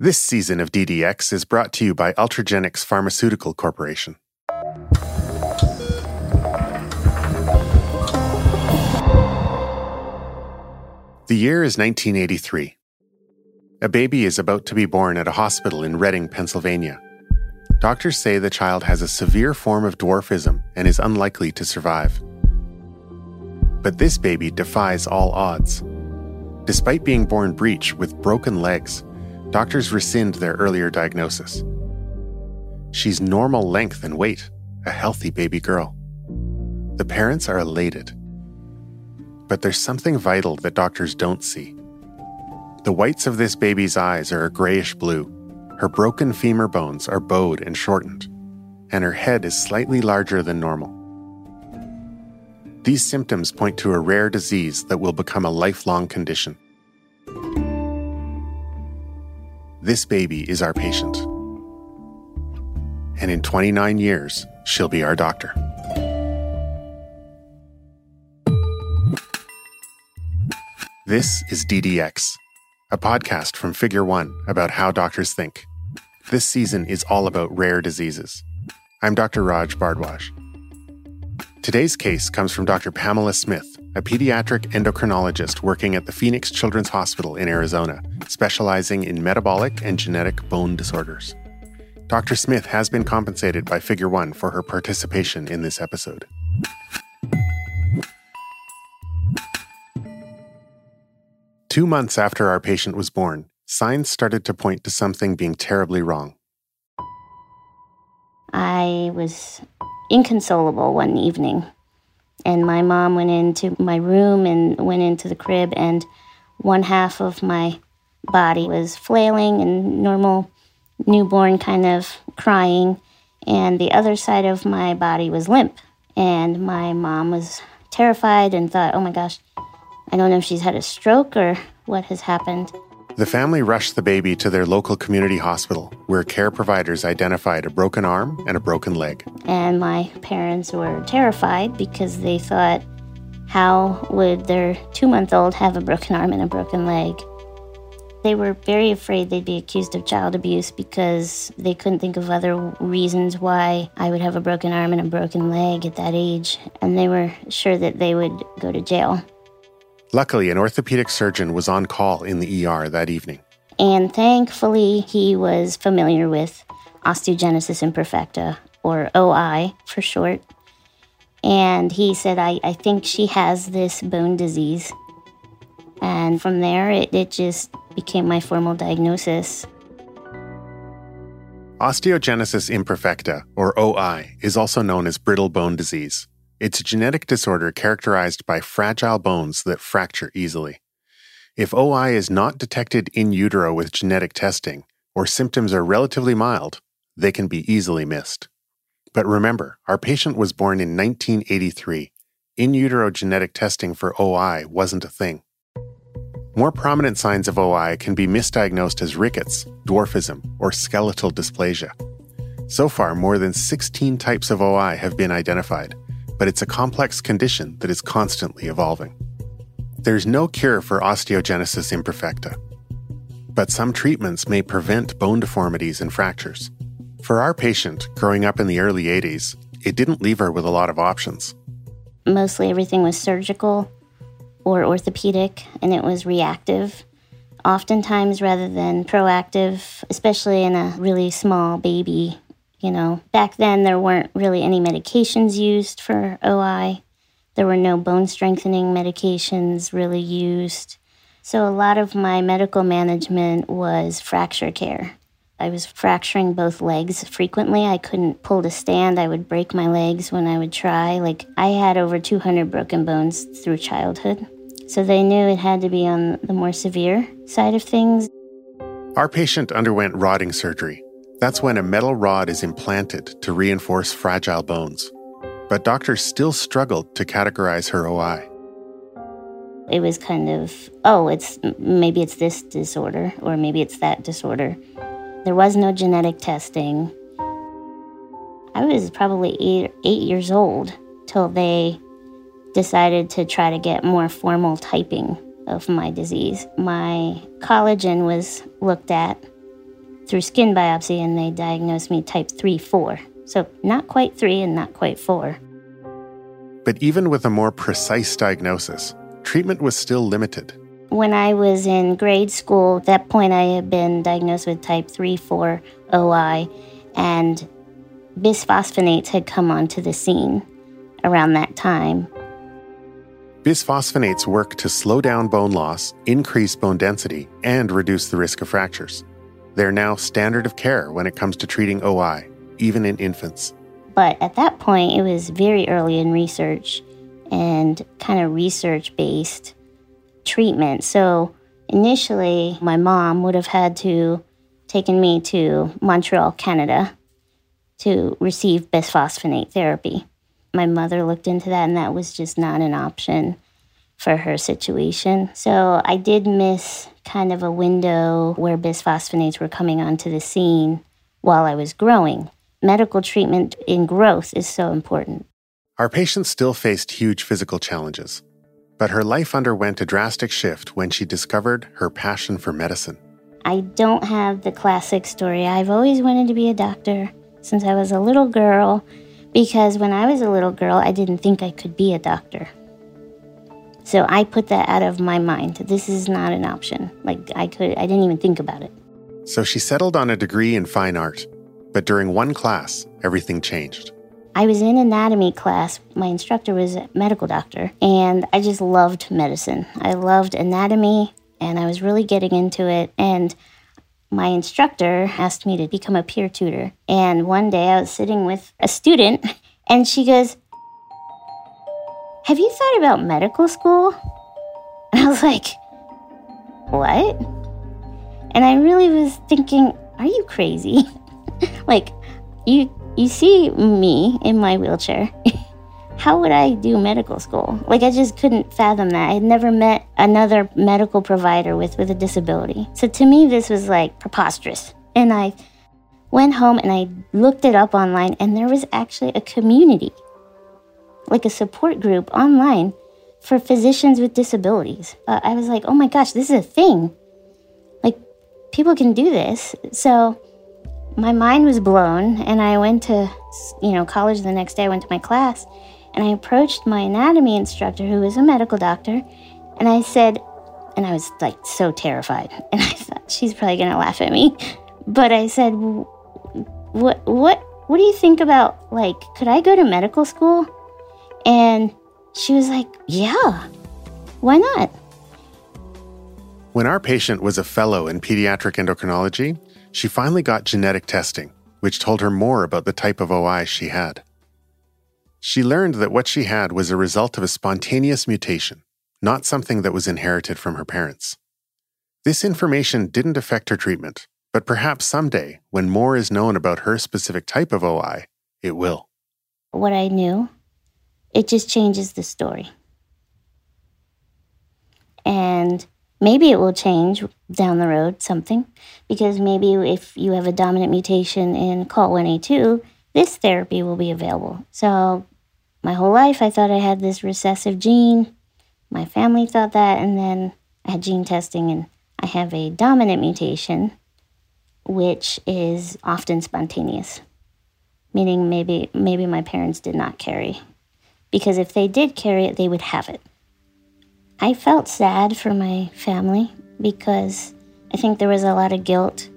This season of DDX is brought to you by Ultragenyx Pharmaceutical Corporation. The year is 1983. A baby is about to be born at a hospital in Reading, Pennsylvania. Doctors say the child has a severe form of dwarfism and is unlikely to survive. But this baby defies all odds. Despite being born breech with broken legs, doctors rescind their earlier diagnosis. She's normal length and weight, a healthy baby girl. The parents are elated. But there's something vital that doctors don't see. The whites of this baby's eyes are a grayish blue. Her broken femur bones are bowed and shortened, and her head is slightly larger than normal. These symptoms point to a rare disease that will become a lifelong condition. This baby is our patient. And in 29 years, she'll be our doctor. This is DDX, a podcast from Figure One about how doctors think. This season is all about rare diseases. I'm Dr. Raj Bhardwaj. Today's case comes from Dr. Pamela Smith, a pediatric endocrinologist working at the Phoenix Children's Hospital in Arizona, specializing in metabolic and genetic bone disorders. Dr. Smith has been compensated by Figure One for her participation in this episode. Two months after our patient was born, signs started to point to something being terribly wrong. I was inconsolable one evening, and my mom went into my room and went into the crib, and one half of my body was flailing and normal newborn kind of crying, and the other side of my body was limp. And my mom was terrified and thought, oh my gosh, I don't know if she's had a stroke or what has happened. The family rushed the baby to their local community hospital, where care providers identified a broken arm and a broken leg. And my parents were terrified because they thought, how would their two month old have a broken arm and a broken leg? They were very afraid they'd be accused of child abuse because they couldn't think of other reasons why I would have a broken arm and a broken leg at that age, and they were sure that they would go to jail. Luckily, an orthopedic surgeon was on call in the ER that evening. And thankfully, he was familiar with osteogenesis imperfecta, or OI for short. And he said, I, I think she has this bone disease. And from there, it, it just became my formal diagnosis. Osteogenesis imperfecta, or OI, is also known as brittle bone disease. It's a genetic disorder characterized by fragile bones that fracture easily. If OI is not detected in utero with genetic testing, or symptoms are relatively mild, they can be easily missed. But remember, our patient was born in 1983. In utero genetic testing for OI wasn't a thing. More prominent signs of OI can be misdiagnosed as rickets, dwarfism, or skeletal dysplasia. So far, more than 16 types of OI have been identified, but it's a complex condition that is constantly evolving. There's no cure for osteogenesis imperfecta, but some treatments may prevent bone deformities and fractures. For our patient, growing up in the early 80s, it didn't leave her with a lot of options. Mostly everything was surgical or orthopedic, and it was reactive, oftentimes rather than proactive, especially in a really small baby. You know, back then there weren't really any medications used for OI. There were no bone strengthening medications really used. So a lot of my medical management was fracture care. I was fracturing both legs frequently. I couldn't pull to stand. I would break my legs when I would try. Like, I had over 200 broken bones through childhood. So they knew it had to be on the more severe side of things. Our patient underwent rodding surgery. That's when a metal rod is implanted to reinforce fragile bones. But doctors still struggled to categorize her OI. It was kind of, oh, it's maybe it's this disorder or maybe it's that disorder. There was no genetic testing. I was probably eight, eight years old till they decided to try to get more formal typing of my disease. My collagen was looked at, through skin biopsy and they diagnosed me type 3 4. So not quite 3 and not quite 4. But even with a more precise diagnosis, treatment was still limited. When I was in grade school, at that point I had been diagnosed with type 3 4 OI, and bisphosphonates had come onto the scene around that time. Bisphosphonates work to slow down bone loss, increase bone density, and reduce the risk of fractures. They're now standard of care when it comes to treating OI, even in infants. But at that point, it was very early in research and kind of research based treatment. So initially, my mom would have had to taken me to Montreal, Canada to receive bisphosphonate therapy. My mother looked into that, and that was just not an option for her situation. So I did miss kind of a window where bisphosphonates were coming onto the scene while I was growing. Medical treatment in growth is so important. Our patient still faced huge physical challenges, but her life underwent a drastic shift when she discovered her passion for medicine. I don't have the classic story. I've always wanted to be a doctor since I was a little girl because when I was a little girl, I didn't think I could be a doctor. So I put that out of my mind. This is not an option. Like I could I didn't even think about it. So she settled on a degree in fine art. But during one class, everything changed. I was in anatomy class. My instructor was a medical doctor, and I just loved medicine. I loved anatomy, and I was really getting into it. And my instructor asked me to become a peer tutor. And one day I was sitting with a student, and she goes, Have you thought about medical school? And I was like, What? And I really was thinking, Are you crazy? like, you you see me in my wheelchair. How would I do medical school? Like I just couldn't fathom that. I had never met another medical provider with with a disability. So to me this was like preposterous. And I went home and I looked it up online and there was actually a community like a support group online for physicians with disabilities. Uh, I was like, "Oh my gosh, this is a thing." Like people can do this. So my mind was blown and I went to, you know, college the next day. I went to my class and I approached my anatomy instructor who was a medical doctor and I said, and I was like so terrified and I thought she's probably to laugh at me. But I said, what, what, what do you think about like, could I go to medical school? And she was like, yeah, why not? When our patient was a fellow in pediatric endocrinology, she finally got genetic testing, which told her more about the type of OI she had. She learned that what she had was a result of a spontaneous mutation, not something that was inherited from her parents. This information didn't affect her treatment, but perhaps someday, when more is known about her specific type of OI, it will. What I knew, it just changes the story. And Maybe it will change down the road something, because maybe if you have a dominant mutation in COL1A2, this therapy will be available. So, my whole life I thought I had this recessive gene. My family thought that, and then I had gene testing, and I have a dominant mutation, which is often spontaneous, meaning maybe maybe my parents did not carry, because if they did carry it, they would have it. I felt sad for my family because I think there was a lot of guilt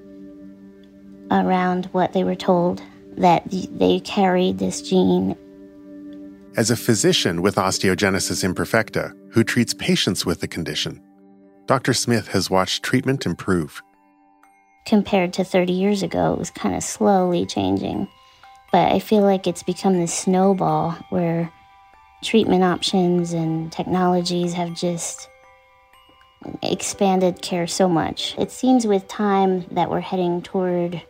around what they were told that they carried this gene. As a physician with osteogenesis imperfecta who treats patients with the condition, Dr. Smith has watched treatment improve. Compared to 30 years ago, it was kind of slowly changing. But I feel like it's become this snowball where treatment options and technologies have just expanded care so much. It seems with time that we're heading toward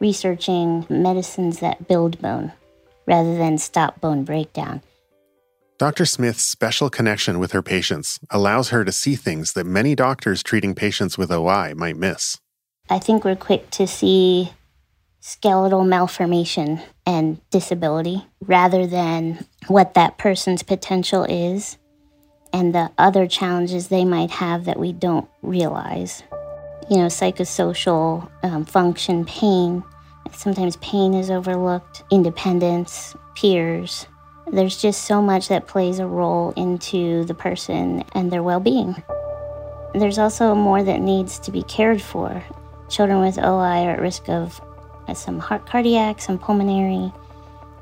researching medicines that build bone rather than stop bone breakdown. Dr. Smith's special connection with her patients allows her to see things that many doctors treating patients with OI might miss. I think we're quick to see skeletal malformation and disability rather than what that person's potential is and the other challenges they might have that we don't realize. you know, psychosocial um, function, pain. Sometimes pain is overlooked, independence, peers. There's just so much that plays a role into the person and their well being. There's also more that needs to be cared for. Children with OI are at risk of some heart cardiac, some pulmonary,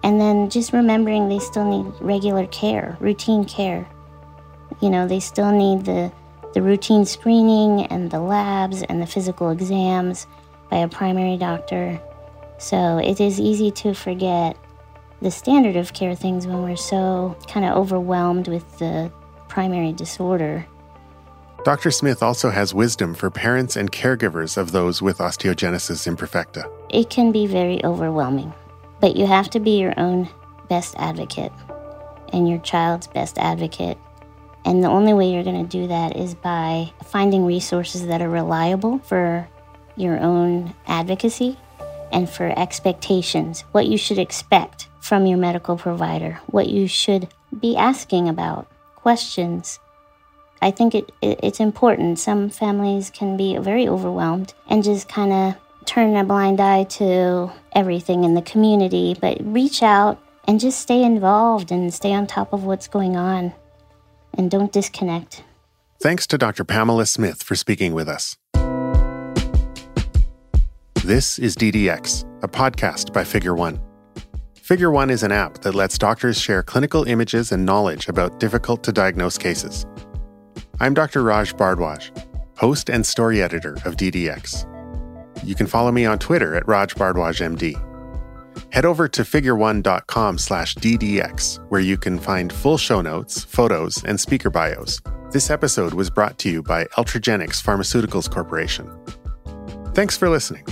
and then just remembering they still need regular care, routine care. You know, they still need the, the routine screening and the labs and the physical exams by a primary doctor. So it is easy to forget the standard of care things when we're so kind of overwhelmed with the primary disorder. Dr. Smith also has wisdom for parents and caregivers of those with osteogenesis imperfecta. It can be very overwhelming, but you have to be your own best advocate and your child's best advocate. And the only way you're going to do that is by finding resources that are reliable for your own advocacy and for expectations, what you should expect from your medical provider, what you should be asking about, questions. I think it, it it's important. Some families can be very overwhelmed and just kind of turn a blind eye to everything in the community, but reach out and just stay involved and stay on top of what's going on and don't disconnect. Thanks to Dr. Pamela Smith for speaking with us. This is DDX, a podcast by Figure One. Figure One is an app that lets doctors share clinical images and knowledge about difficult to diagnose cases. I'm Dr. Raj Bhardwaj, host and story editor of DDX. You can follow me on Twitter at Raj MD. Head over to figureone.com slash DDX, where you can find full show notes, photos, and speaker bios. This episode was brought to you by Ultragenyx Pharmaceuticals Corporation. Thanks for listening.